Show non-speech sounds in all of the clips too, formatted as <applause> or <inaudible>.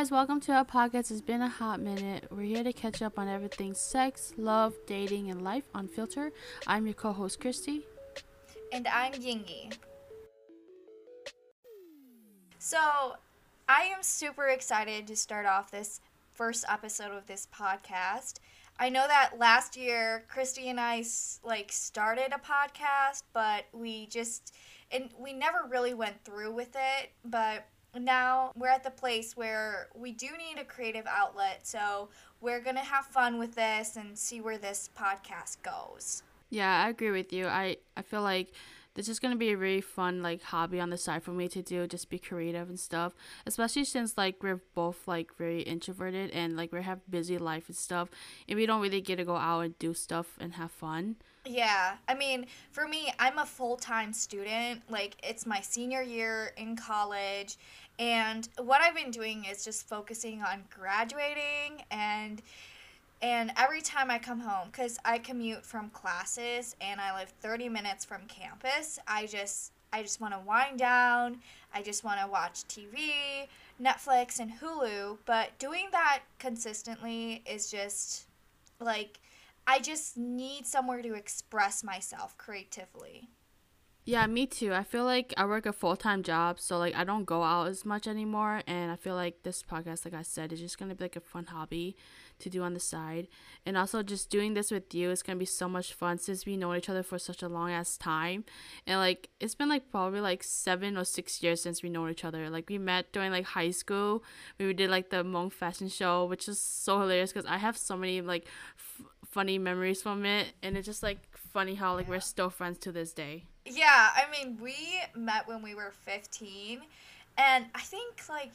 guys, welcome to our podcast. It's been a hot minute. We're here to catch up on everything sex, love, dating, and life on Filter. I'm your co host, Kristy. And I'm Yingyee. So, I am super excited to start off this first episode of this podcast. I know that last year Kristy and I like started a podcast, but we just and we never really went through with it, but now we're at the place where we do need a creative outlet. So, we're going to have fun with this and see where this podcast goes. Yeah, I agree with you. I I feel like this is gonna be a really fun like hobby on the side for me to do, just be creative and stuff. Especially since like we're both like very introverted and like we have busy life and stuff, and we don't really get to go out and do stuff and have fun. Yeah, I mean, for me, I'm a full time student. Like, it's my senior year in college, and what I've been doing is just focusing on graduating and and every time I come home, because I commute from classes and I live 30 minutes from campus, I just I just want to wind down. I just want to watch TV, Netflix, and Hulu. But doing that consistently is just like I just need somewhere to express myself creatively. Yeah, me too. I feel like I work a full time job, so like I don't go out as much anymore. And I feel like this podcast, like I said, is just gonna be like a fun hobby to do on the side. And also, just doing this with you is gonna be so much fun since we know each other for such a long ass time. And like, it's been like probably like seven or six years since we know each other. Like, we met during like high school. We did like the Hmong fashion show, which is so hilarious because I have so many like f- funny memories from it. And it's just like funny how like we're still friends to this day. Yeah, I mean, we met when we were 15. And I think like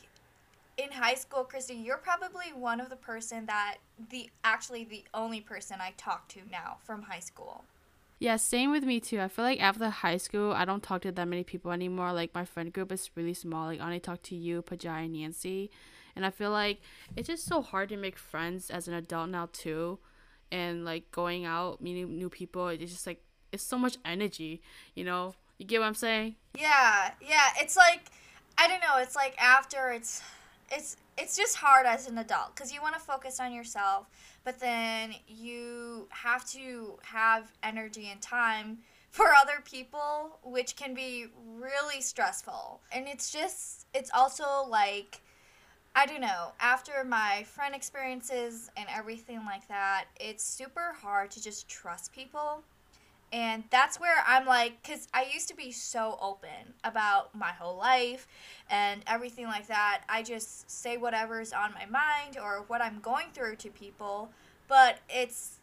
in high school, Kristy, you're probably one of the person that the actually the only person I talk to now from high school. Yeah, same with me too. I feel like after high school, I don't talk to that many people anymore. Like my friend group is really small. Like I only talk to you, Pajai, and Nancy. And I feel like it's just so hard to make friends as an adult now too. And like going out, meeting new people, it's just like it's so much energy, you know? You get what I'm saying? Yeah, yeah. It's like I don't know, it's like after it's it's it's just hard as an adult because you want to focus on yourself, but then you have to have energy and time for <laughs> other people, which can be really stressful. And it's just, it's also like, I don't know, after my friend experiences and everything like that, it's super hard to just trust people and that's where I'm like, because I used to be so open about my whole life and everything like that. I just say whatever's on my mind or what I'm going through to people. But it's,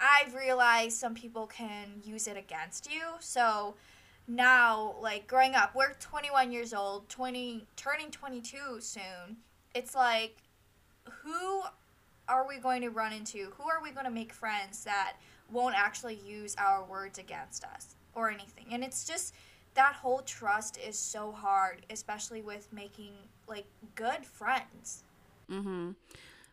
I've realized some people can use it against you. So now, like growing up, we're 21 years old, 20, turning 22 soon. It's like, who are we going to run into? Who are we going to make friends that won't actually use our words against us or anything. And it's just that whole trust is so hard, especially with making like good friends. Mhm.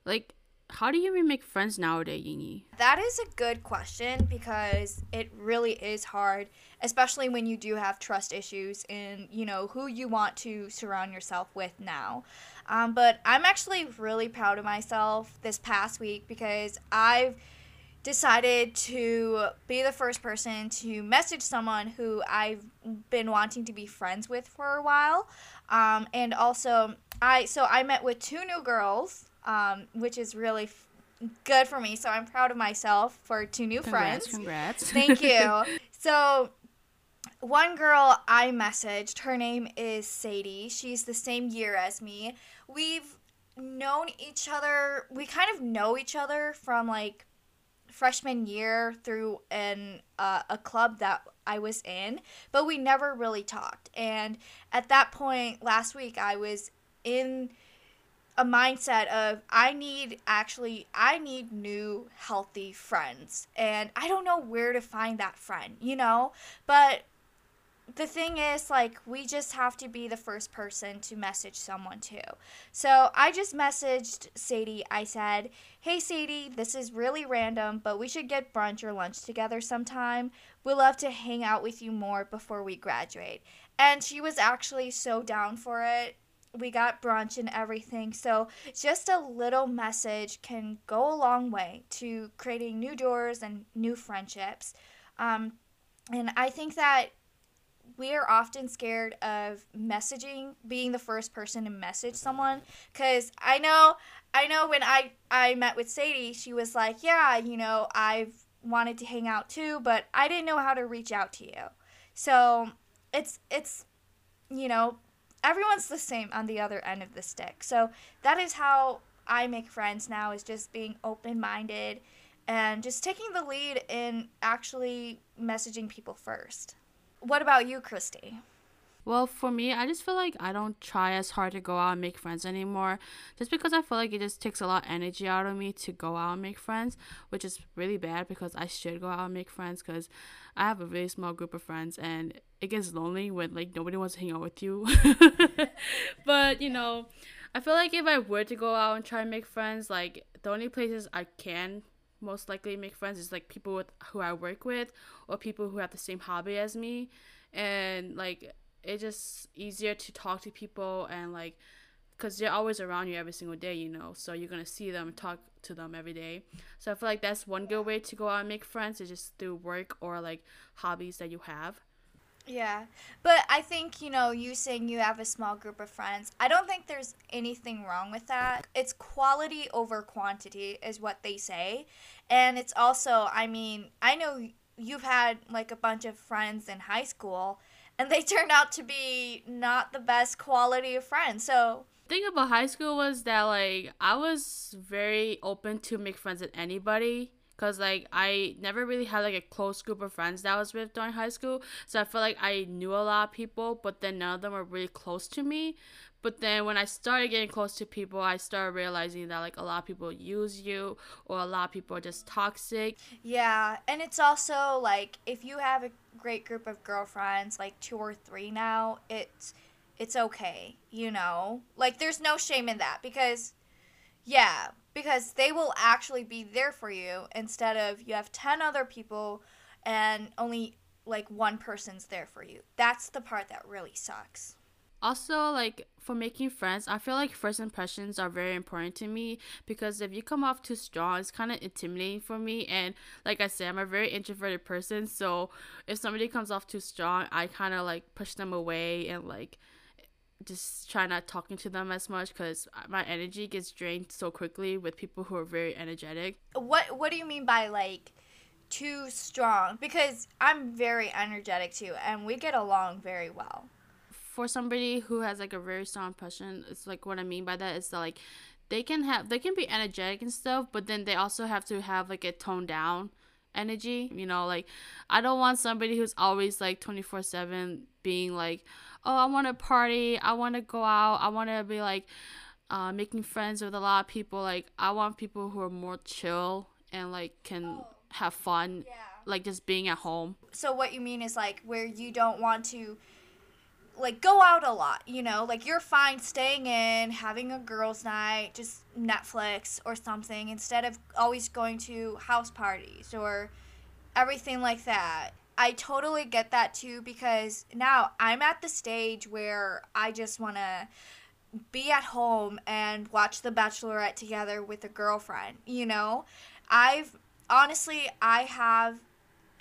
Like how do you even make friends nowadays, Yingyee? That is a good question because it really is hard, especially when you do have trust issues in, you know, who you want to surround yourself with now. Um, but I'm actually really proud of myself this past week because I've decided to be the first person to message someone who I've been wanting to be friends with for a while. Um, and also, I so I met with two new girls, um, which is really f- good for me. So I'm proud of myself for two new congrats, friends. Congrats. Thank <laughs> you. so one girl I messaged, her name is Sadie. She's the same year as me. We've known each other, we kind of know each other from like freshman year through an uh, a club that I was in, but we never really talked. And at that point last week, I was in a mindset of I need actually I need new healthy friends. And I don't know where to find that friend, you know? But the thing is like we just have to be the first person to message someone too. So i just messaged sadie. I said hey sadie this is really random but we should get brunch or lunch together sometime. We'd love to hang out with you more before we graduate. And she was actually so down for it we got brunch and everything. So, just a little message can go a long way to creating new doors and new friendships. Um, and I think that we are often scared of messaging, being the first person to message someone. Because I know, I know when I, I met with Sadie, she was like, Yeah, you know, I've wanted to hang out too, but I didn't know how to reach out to you. So it's, it's, you know, everyone's the same on the other end of the stick. So that is how I make friends now is just being open-minded and just taking the lead in actually messaging people first. What about you, Kristy? Well, for me, I just feel like I don't try as hard to go out and make friends anymore. Just because I feel like it just takes a lot of energy out of me to go out and make friends, which is really bad because I should go out and make friends because I have a really small group of friends and it gets lonely when like nobody wants to hang out with you. <laughs> but, you know, I feel like if I were to go out and try and make friends, like the only places I can most likely make friends is like people with who I work with or people who have the same hobby as me. And like it's just easier to talk to people and like because they're always around you every single day, you know. So you're gonna see them, talk to them every day. So I feel like that's one good way to go out and make friends is just through work or like hobbies that you have. Yeah, but I think you know you saying you have a small group of friends. I don't think there's anything wrong with that. It's quality over quantity, is what they say, and it's also. I mean, I know you've had like a bunch of friends in high school and they turned out to be not the best quality of friends. So thing about high school was that like I was very open to make friends with anybody because like I never really had like a close group of friends that I was with during high school. So I felt like I knew a lot of people, but then none of them were really close to me. But then when I started getting close to people, I started realizing that like a lot of people use you or a lot of people are just toxic. Yeah, and it's also like if you have a great group of girlfriends, like two or three now, it's it's okay, you know? Like there's no shame in that because yeah, because they will actually be there for you instead of you have 10 other people and only like one person's there for you. That's the part that really sucks also like for making friends i feel like first impressions are very important to me because if you come off too strong it's kind of intimidating for me and like i said i'm a very introverted person so if somebody comes off too strong i kind of like push them away and like just try not talking to them as much because my energy gets drained so quickly with people who are very energetic what what do you mean by like too strong because i'm very energetic too and we get along very well for somebody who has like a very strong impression, it's like what I mean by that is that like they can have they can be energetic and stuff, but then they also have to have like a toned down energy. You know, like I don't want somebody who's always like 24 7 being like, oh, I want to party, I want to go out, I want to be like uh, making friends with a lot of people. Like, I want people who are more chill and like can oh, have fun, yeah. like just being at home. So, what you mean is like where you don't want to like go out a lot, you know, like you're fine staying in, having a girls' night, just Netflix or something instead of always going to house parties or everything like that. I totally get that too because now I'm at the stage where I just want to be at home and watch The Bachelorette together with a girlfriend, you know? I've honestly I have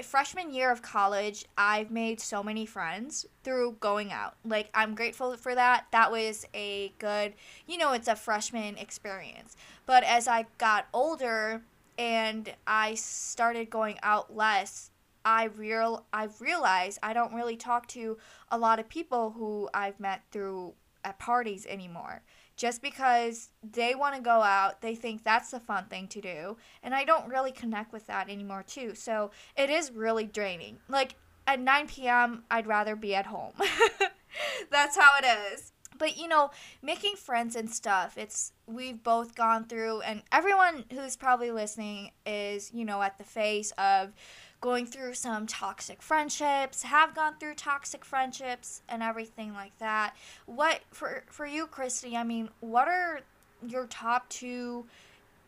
freshman year of college, I've made so many friends through going out. Like, I'm grateful for that. That was a good, you know, it's a freshman experience. But as I got older and I started going out less, I real I've realized I don't really talk to a lot of people who I've met through at parties anymore just because they want to go out, they think that's the fun thing to do, and I don't really connect with that anymore too. So it is really draining. Like at 9 p.m., I'd rather be at home. <laughs> that's how it is. But you know, making friends and stuff, it's we've both gone through and everyone who's probably listening is, you know, at the face of going through some toxic friendships, have gone through toxic friendships and everything like that. What for for you, Kristy? I mean, what are your top two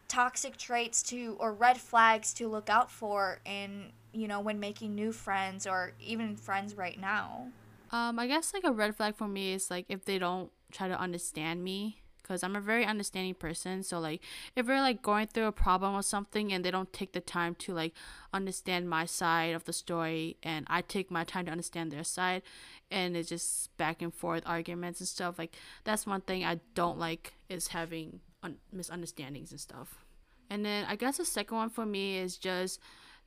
toxic traits to or red flags to look out for in you know when making new friends or even friends right now? Um, I guess like a red flag for me is like if they don't try to understand me because I'm a very understanding person. So like if we're like going through a problem or something and they don't take the time to like understand my side of the story and I take my time to understand their side and it's just back and forth arguments and stuff like that's one thing I don't like is having un- misunderstandings and stuff. And then I guess the second one for me is just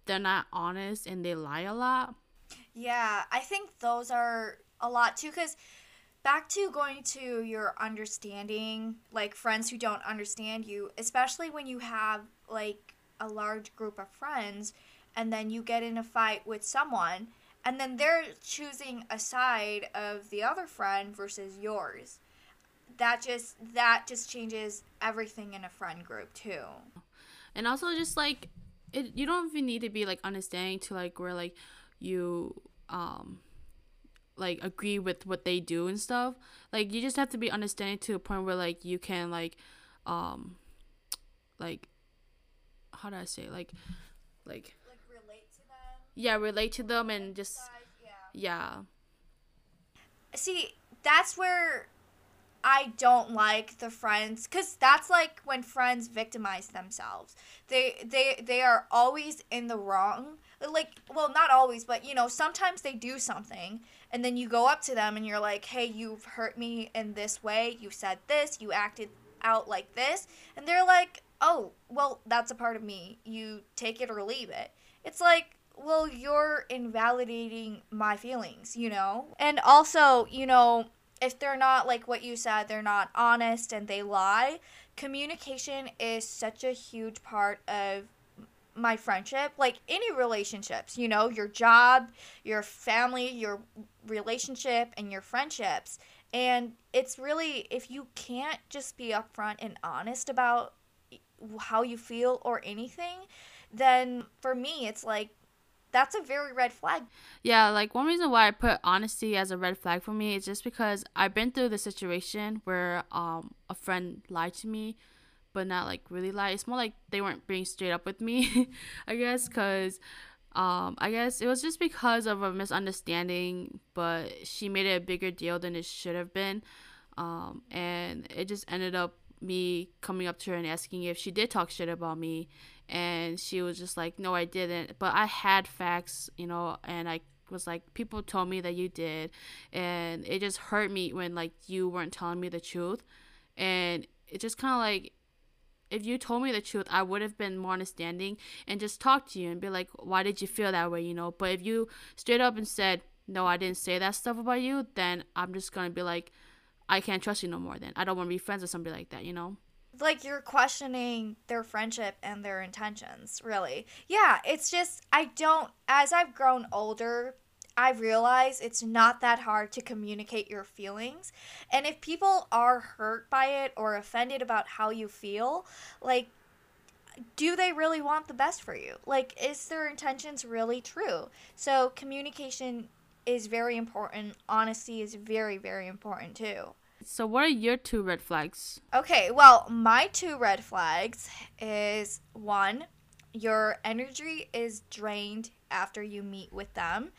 they're not honest and they lie a lot. Yeah, I think those are a lot too cuz back to going to your understanding, like friends who don't understand you, especially when you have like a large group of friends and then you get in a fight with someone and then they're choosing a side of the other friend versus yours. That just that just changes everything in a friend group too. And also just like it you don't even need to be like understanding to like where like you um like agree with what they do and stuff. Like you just have to be understanding to a point where like you can like um like how do I say like like like relate to them. Yeah, relate to them and just yeah. yeah. See, that's where I don't like the friends cuz that's like when friends victimize themselves. They they they are always in the wrong. Like well, not always, but you know, sometimes they do something and then you go up to them and you're like, "Hey, you've hurt me in this way. You said this, you acted out like this." And they're like, "Oh, well, that's a part of me. You take it or leave it." It's like well, you're invalidating my feelings, you know? And also, you know, if they're not like what you said, they're not honest and they lie, communication is such a huge part of my friendship. Like any relationships, you know, your job, your family, your relationship, and your friendships. And it's really, if you can't just be upfront and honest about how you feel or anything, then for me, it's like, that's a very red flag. Yeah, like one reason why I put honesty as a red flag for me is just because I've been through the situation where um a friend lied to me, but not like really lie. It's more like they weren't being straight up with me, <laughs> I guess, cause um I guess it was just because of a misunderstanding, but she made it a bigger deal than it should have been, um and it just ended up me coming up to her and asking if she did talk shit about me and she was just like no i didn't. But i had facts you know and i was like people told me that you did and it just hurt me when like you weren't telling me the truth. And it just kind of like if you told me the truth i would have been more understanding and just talk to you and be like why did you feel that way you know? But if you straight up and said no i didn't say that stuff about you then i'm just gonna be like i can't trust you no more then. I don't want to be friends with somebody like that you know? Like you're questioning their friendship and their intentions, really. Yeah, it's just I don't as I've grown older, I've realized it's not that hard to communicate your feelings. And if people are hurt by it or offended about how you feel, like do they really want the best for you? Like is their intentions really true? So communication is very important. Honesty is very very important too. So, what are your two red flags? Okay, well, my two red flags is one, your energy is drained after you meet with them.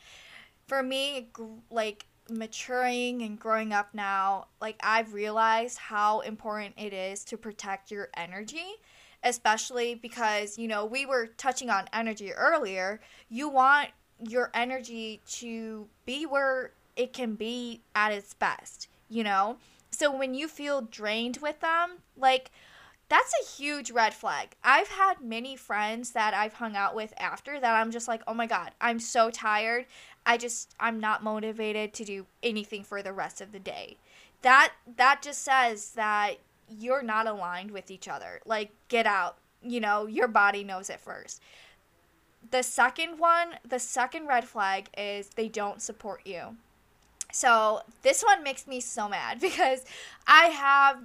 For me, like maturing and growing up now, like I've realized how important it is to protect your energy, especially because, you know, we were touching on energy earlier. You want your energy to be where it can be at its best, you know? So when you feel drained with them, like that's a huge red flag. I've had many friends that I've hung out with after that I'm just like, "Oh my god, I'm so tired. I just I'm not motivated to do anything for the rest of the day." That that just says that you're not aligned with each other. Like get out. You know, your body knows it first. The second one, the second red flag is they don't support you. So this one makes me so mad <laughs> because I have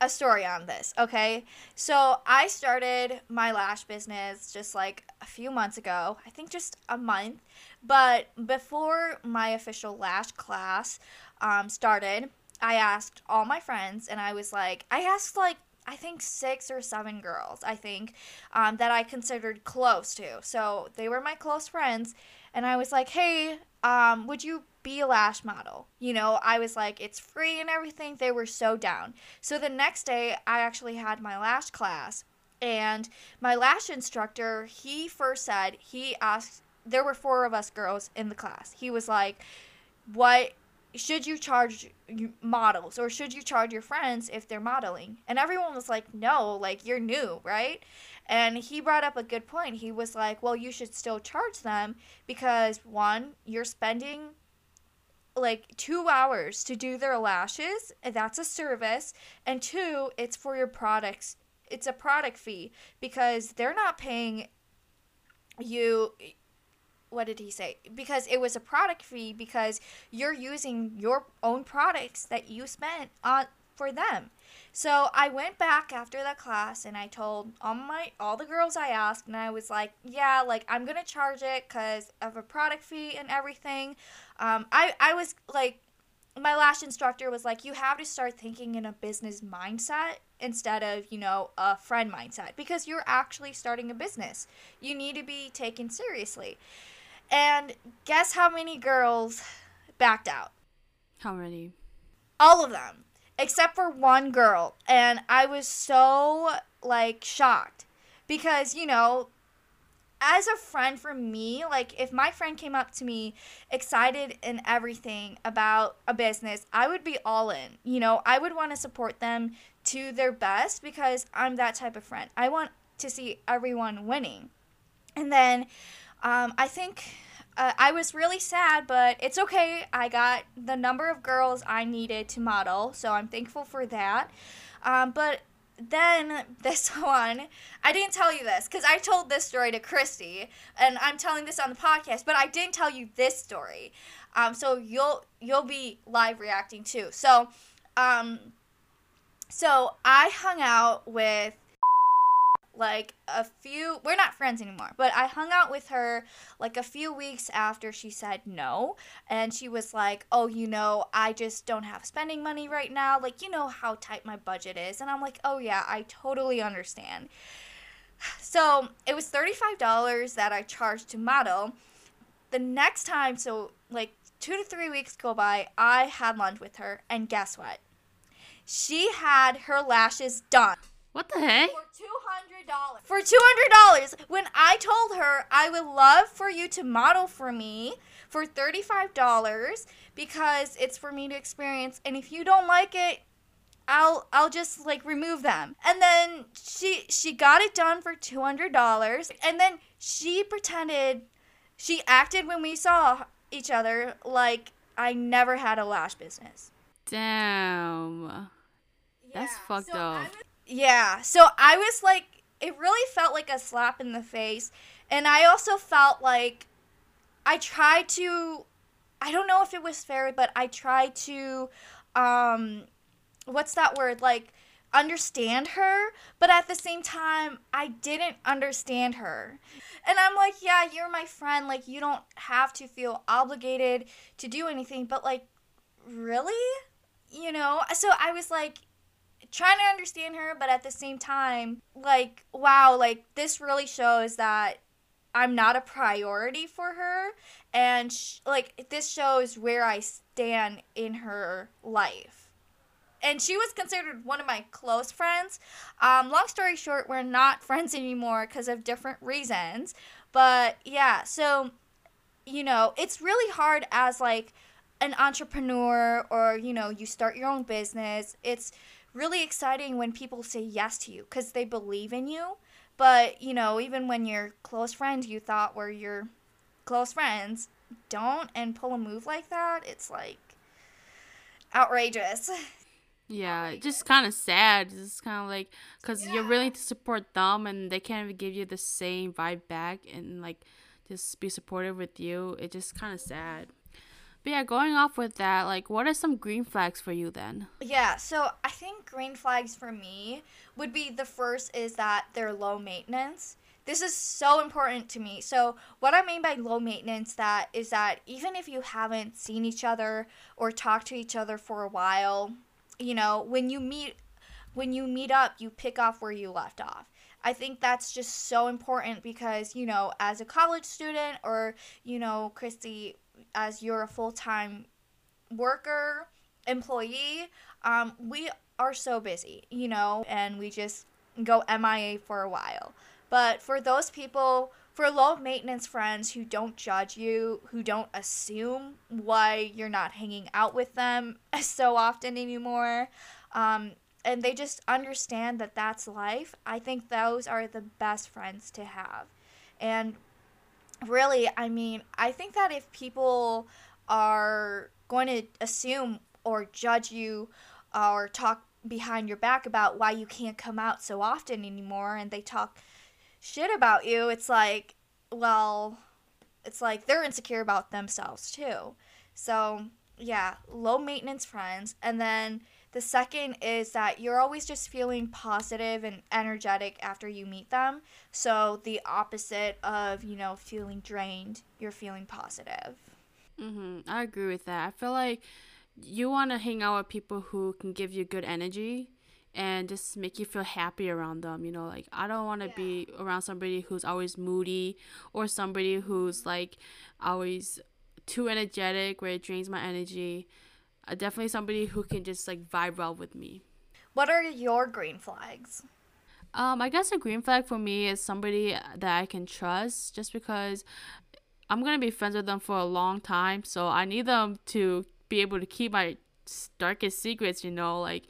a story on this, okay? So I started my lash business just like a few months ago, I think just a month. But before my official lash class um, started, I asked all my friends, and I was like, I asked like I think six or seven girls, I think, um, that I considered close to. So they were my close friends. And I was like, hey, um, would you be a lash model. You know, I was like, it's free and everything. They were so down. So the next day, I actually had my lash class. And my lash instructor, he first said, he asked, there were four of us girls in the class. He was like, what should you charge models or should you charge your friends if they're modeling? And everyone was like, no, like you're new, right? And he brought up a good point. He was like, well, you should still charge them because one, you're spending like two hours to do their lashes, that's a service. And two, it's for your products. It's a product fee because they're not paying you what did he say? Because it was a product fee because you're using your own products that you spent on for them. So I went back after the class and I told all my all the girls I asked and I was like, yeah, like I'm gonna charge it because of a product fee and everything. Um, I I was like, my lash instructor was like, you have to start thinking in a business mindset instead of you know a friend mindset because you're actually starting a business. You need to be taken seriously. And guess how many girls backed out? How many? All of them, except for one girl. And I was so, like, shocked. Because, you know, as a friend for me, like, if my friend came up to me excited and everything about a business, I would be all in. You know, I would want to support them to their best because I'm that type of friend. I want to see everyone winning. And then um, I think uh, I was really sad, but it's okay. I got the number of girls I needed to model, so I'm thankful for that. Um, but then <laughs> this one, I didn't tell you this because I told this story to Kristy, and I'm telling this on the podcast, but I didn't tell you this story. Um, so you'll you'll be live reacting too. So, um, so I hung out with like a few we're not friends anymore but i hung out with her like a few weeks after she said no. And she was like oh you know i just don't have spending money right now. Like you know how tight my budget is. And i'm like oh yeah i totally understand. <sighs> So it was $35 that i charged to model. The next time so like two to three weeks go by i had lunch with her and guess what? She had her lashes done what the heck? For two hundred dollars. For two hundred dollars. When I told her I would love for you to model for me for thirty-five dollars because it's for me to experience, and if you don't like it, I'll I'll just like remove them. And then she she got it done for two hundred dollars, and then she pretended she acted when we saw each other like I never had a lash business. Damn. Yeah, That's fucked so up. Yeah. So I was like, it really felt like a slap in the face. And I also felt like I tried to, I don't know if it was fair, but I tried to, um, what's that word? Like, understand her, but at the same time, I didn't understand her. And I'm like, yeah, you're my friend. Like, you don't have to feel obligated to do anything, but like, really? You know? So I was like, trying to understand her, but at the same time, like, wow, like, this really shows that I'm not a priority for her. And, sh- like, this shows where I stand in her life. And she was considered one of my close friends. Um, long story short, we're not <laughs> friends anymore because of different reasons. But yeah, so, you know, it's really hard as, like, an entrepreneur or, you know, you start your own business. It's, really exciting when people say yes to you because they believe in you. But, you know, even when your close friends you thought were your close friends don't and pull a move like that, it's like outrageous. Yeah, it's just kind of sad. It's kind of like because yeah. you're willing to support them and they can't even give you the same vibe back and like just be supportive with you. It's just kind of sad. But yeah, going off with that, like, what are some green flags for you then? Yeah, so I think green flags for me would be the first is that they're low maintenance. This is so important to me. So, what I mean by low maintenance that is that even if you haven't seen each other or talked to each other for a while, you know, when you meet when you meet up, you pick off where you left off. I think that's just so important because, you know, as a college student or, you know, Kristy, as you're a full time worker, employee, um, we are so busy, you know, and we just go MIA for a while. But for those people, for low maintenance friends who don't judge you, who don't assume why you're not hanging out with them <laughs> so often anymore, um, and they just understand that that's life, I think those are the best friends to have. And really, I mean, I think that if people are going to assume or judge you or talk behind your back about why you can't come out so often anymore and they talk shit about you, it's like, well, it's like they're insecure about themselves too. So, yeah, low maintenance friends. And then the second is that you're always just feeling positive and energetic after you meet them. So, the opposite of, you know, feeling drained, you're feeling positive. Mhm. I agree with that. I feel like you want to hang out with people who can give you good energy and just make you feel happy around them. You know, like I don't want to yeah. be around somebody who's always moody or somebody who's like always too energetic where it drains my energy. Uh, definitely somebody who can just like vibe well with me. What are your green flags? Um, I guess a green flag for me is somebody that I can trust just because I'm gonna be friends with them for a long time, so I need them to be able to keep my darkest secrets, you know, like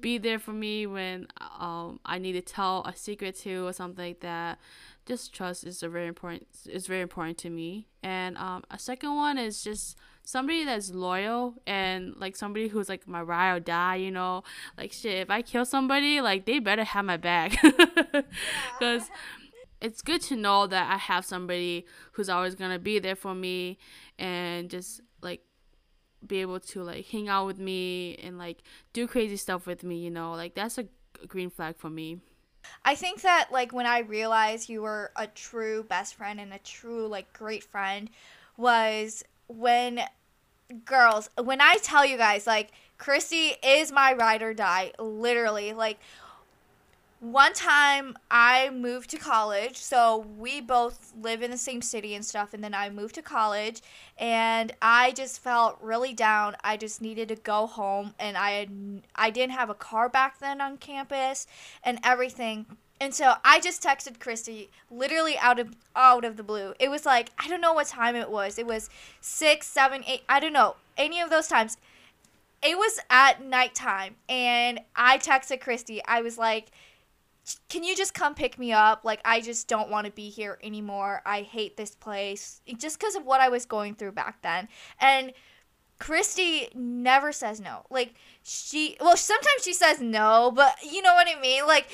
be there for me when um I need to tell a secret to or something like that. Just trust is a very important is very important to me. And um a second one is just somebody that's loyal and like somebody who's like my ride or die, you know. Like shit, if I kill somebody, like they better have my back. <laughs> <laughs> Cuz it's good to know that I have somebody who's always gonna be there for me and just like be able to like hang out with me and like do crazy stuff with me, you know, like that's a green flag for me. I think that like when I realized you were a true best friend and a true like great friend was when girls when I tell you guys like Kristy is my ride or die literally like one time I moved to college, so we both live in the same city and stuff, and then I moved to college and I just felt really down. I just needed to go home and I had I didn't have a car back then on campus and everything. And so I just texted Kristy literally out of out of the blue. It was like I don't know what time it was. It was six, seven, eight. I don't know any of those times. It was at nighttime, and I texted Kristy. I was like, can you just come pick me up? Like, I just don't want to be here anymore. I hate this place. Just because of what I was going through back then. And Kristy never says no. Like, she, well, sometimes she says no, but you know what I mean? Like,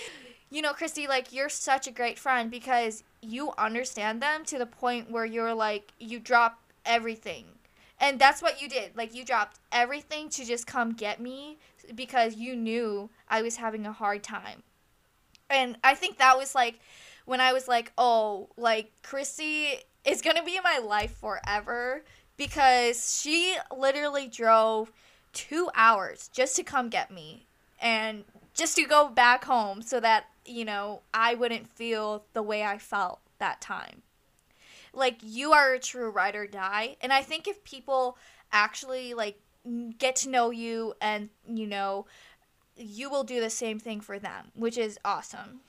you know, Kristy, like, you're such a great friend because you understand them to the point where you're like, you drop everything. And that's what you did. Like, you dropped everything to just come get me because you knew I was having a hard time and I think that was like when I was like, oh, like Kristy is gonna be in my life forever because she literally drove two hours just to come get me and just to go back home so that you know I wouldn't feel the way I felt that time. Like you are a true ride or die, and I think if people actually like get to know you and you know you will do the same thing for them, which is awesome.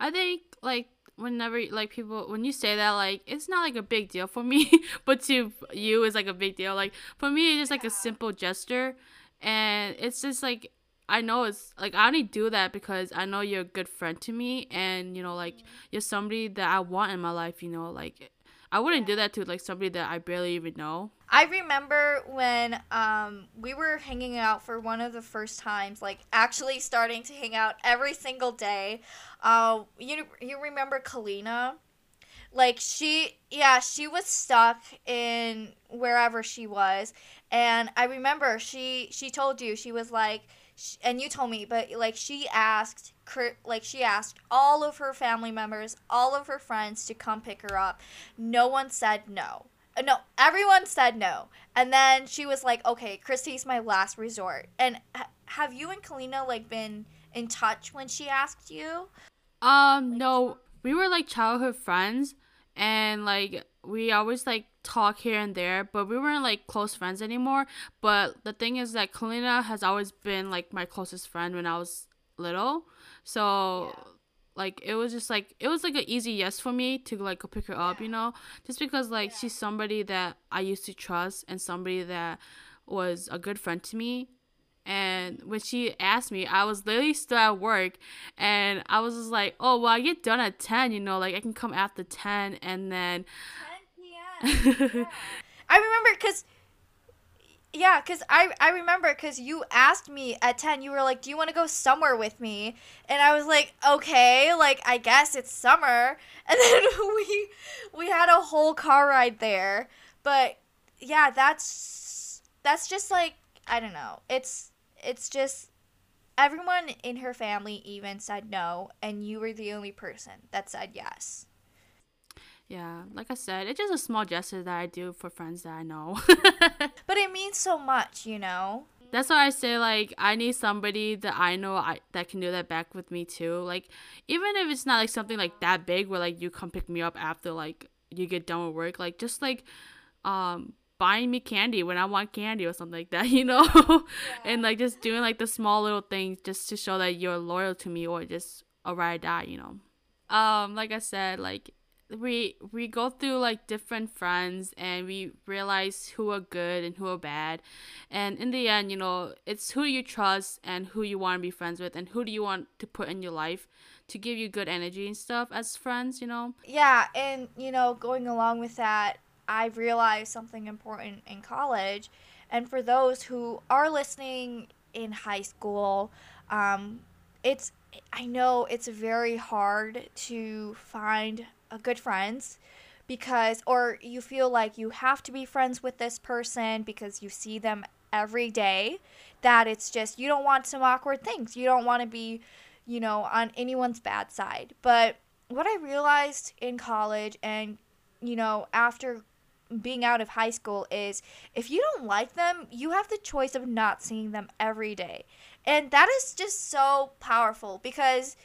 I think like whenever like people when you say that like it's not like a big deal for me, <laughs> but to you is like a big deal. Like for me it's just like a simple gesture and it's just like I know it's like I only do that because I know you're a good friend to me and you know like you're somebody that I want in my life, you know, like I wouldn't do that to like somebody that I barely even know. I remember when um, we were hanging out for one of the first times, like actually starting to hang out every single day. Uh, you you remember Kalina? Like she, yeah, she was stuck in wherever she was, and I remember she she told you she was like and you told me, but like she asked, like she asked all of her family members, all of her friends to come pick her up. No one said no. Uh, no, everyone said no. And then she was like, "Okay, Kristy's my last resort." And ha- have you and Kalina like been in touch when she asked you? Um, no. We were like childhood friends, and like we always like talk here and there, but we weren't like close friends anymore. But the thing is that Kalina has always been like my closest friend when I was little. So yeah. like it was just like it was like an easy yes for me to like go pick her up, you know? Just because like yeah. she's somebody that I used to trust and somebody that was a good friend to me. And when she asked me, I was literally still at work, and I was just like, "Oh, well, I get done at ten, you know, like I can come after ten, and then." 10 p.m. yeah. <laughs> I remember because yeah, cause I I remember because you asked me at ten. You were like, "Do you want to go somewhere with me?" And I was like, "Okay, like I guess it's summer." <laughs> And then <laughs> we we had a whole car ride there. But yeah, that's that's just like I don't know. It's it's just everyone in her family even said no, and you were the only person that said yes. Yeah, like I said, it's just a small gesture that I do for friends that I know. <laughs> but it means so much, you know? That's why I say like I need somebody that I know I that can do that back with me too. Like even if it's not like something like that big where like you come pick me up after like you get done with work, like just like um buying me candy when I want candy or something like that, <laughs> you know? Yeah. and like just doing like the small little things just to show that you're loyal to me or just a ride or die, you know. Um, like I said, like we we go through like different friends and we realize who are good and who are bad. And in the end you know it's who you trust and who you want to be friends with and who do you want to put in your life to give you good energy and stuff as friends you know? Yeah and you know going along with that i realized something important in college. And for those who are listening in high school um, it's i know it's very hard to find good friends because or you feel like you have to be friends with this person because you see them every day that it's just you don't want some awkward things. You don't want to be you know on anyone's bad side. But what i realized in college and you know after being out of high school is if you don't like them you have the choice of not seeing them every day. And that is just so powerful because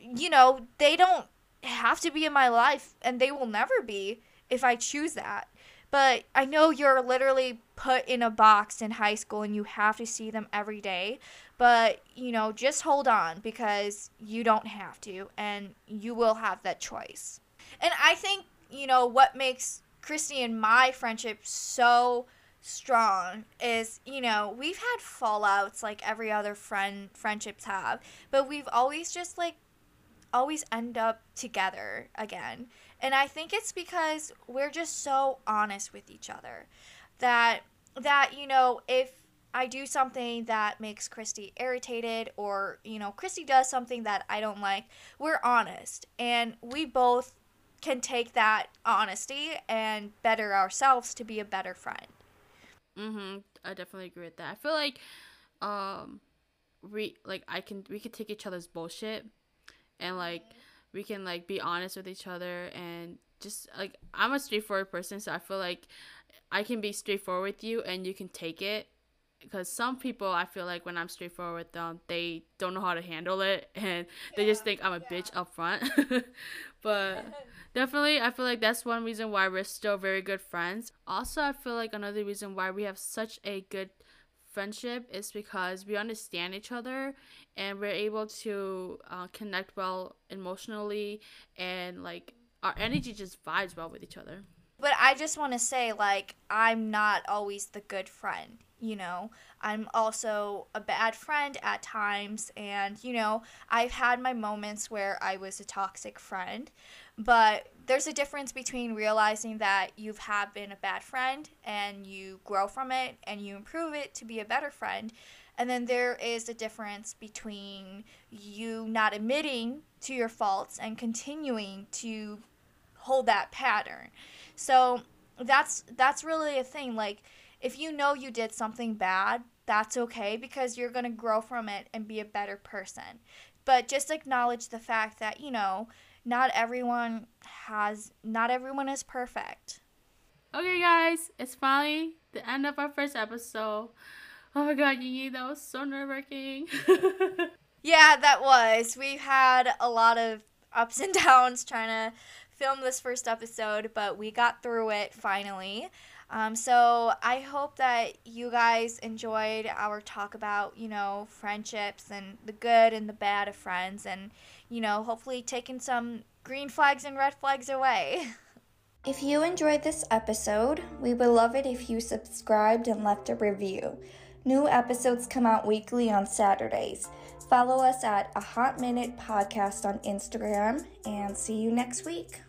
you know they don't have to be in my life and they will never be if I choose that. But I know you're literally put in a box in high school and you have to see them every day. But, you know, just hold on because you don't have to and you will have that choice. And I think, you know, what makes Kristy and my friendship so strong is you know we've had fallouts like every other friend friendships have but we've always just like always end up together again. And I think it's because we're just so honest with each other that that you know, if I do something that makes Kristy irritated or, you know, Kristy does something that I don't like, we're honest and we both can take that honesty and better ourselves to be a better friend. Mhm. I definitely agree with that. I feel like um we like I can we could take each other's bullshit and like we can like be honest with each other and just like I'm a straightforward person, so I feel like I can be straightforward with you and you can take it. Because some people, I feel like when I'm straightforward with them, they don't know how to handle it <laughs> and they just think I'm a yeah. bitch up front. <laughs> but <laughs> definitely, I feel like that's one reason why we're still very good friends. Also, I feel like another reason why we have such a good friendship is because we understand each other and we're able to uh, connect well emotionally and like our energy just vibes well with each other. But I just want to say, like, I'm not always the good friend, you know? I'm also a bad friend at times, and, you know, I've had my moments where I was a toxic friend, but there's a difference between realizing that you've have been a bad friend and you grow from it and you improve it to be a better friend. And then there is a difference between you not admitting to your faults and continuing to hold that pattern. So that's that's really a thing like if you know you did something bad, that's okay because you're going to grow from it and be a better person. But just acknowledge the fact that, you know, not everyone has not everyone is perfect. Okay guys, it's finally the end of our first episode. Oh my god, Yee, that was so nerve wracking. <laughs> yeah, that was. We've had a lot of ups and <laughs> downs trying to film this first episode, but we got through it finally. Um, so I hope that you guys enjoyed our talk about, you know, friendships and the good and the bad of friends and, you know, hopefully taking some green flags and red flags away. <laughs> If you enjoyed this episode, we would love it if you subscribed and left a review. New episodes come out weekly on Saturdays. Follow us at a Hot Minute Podcast on Instagram and see you next week.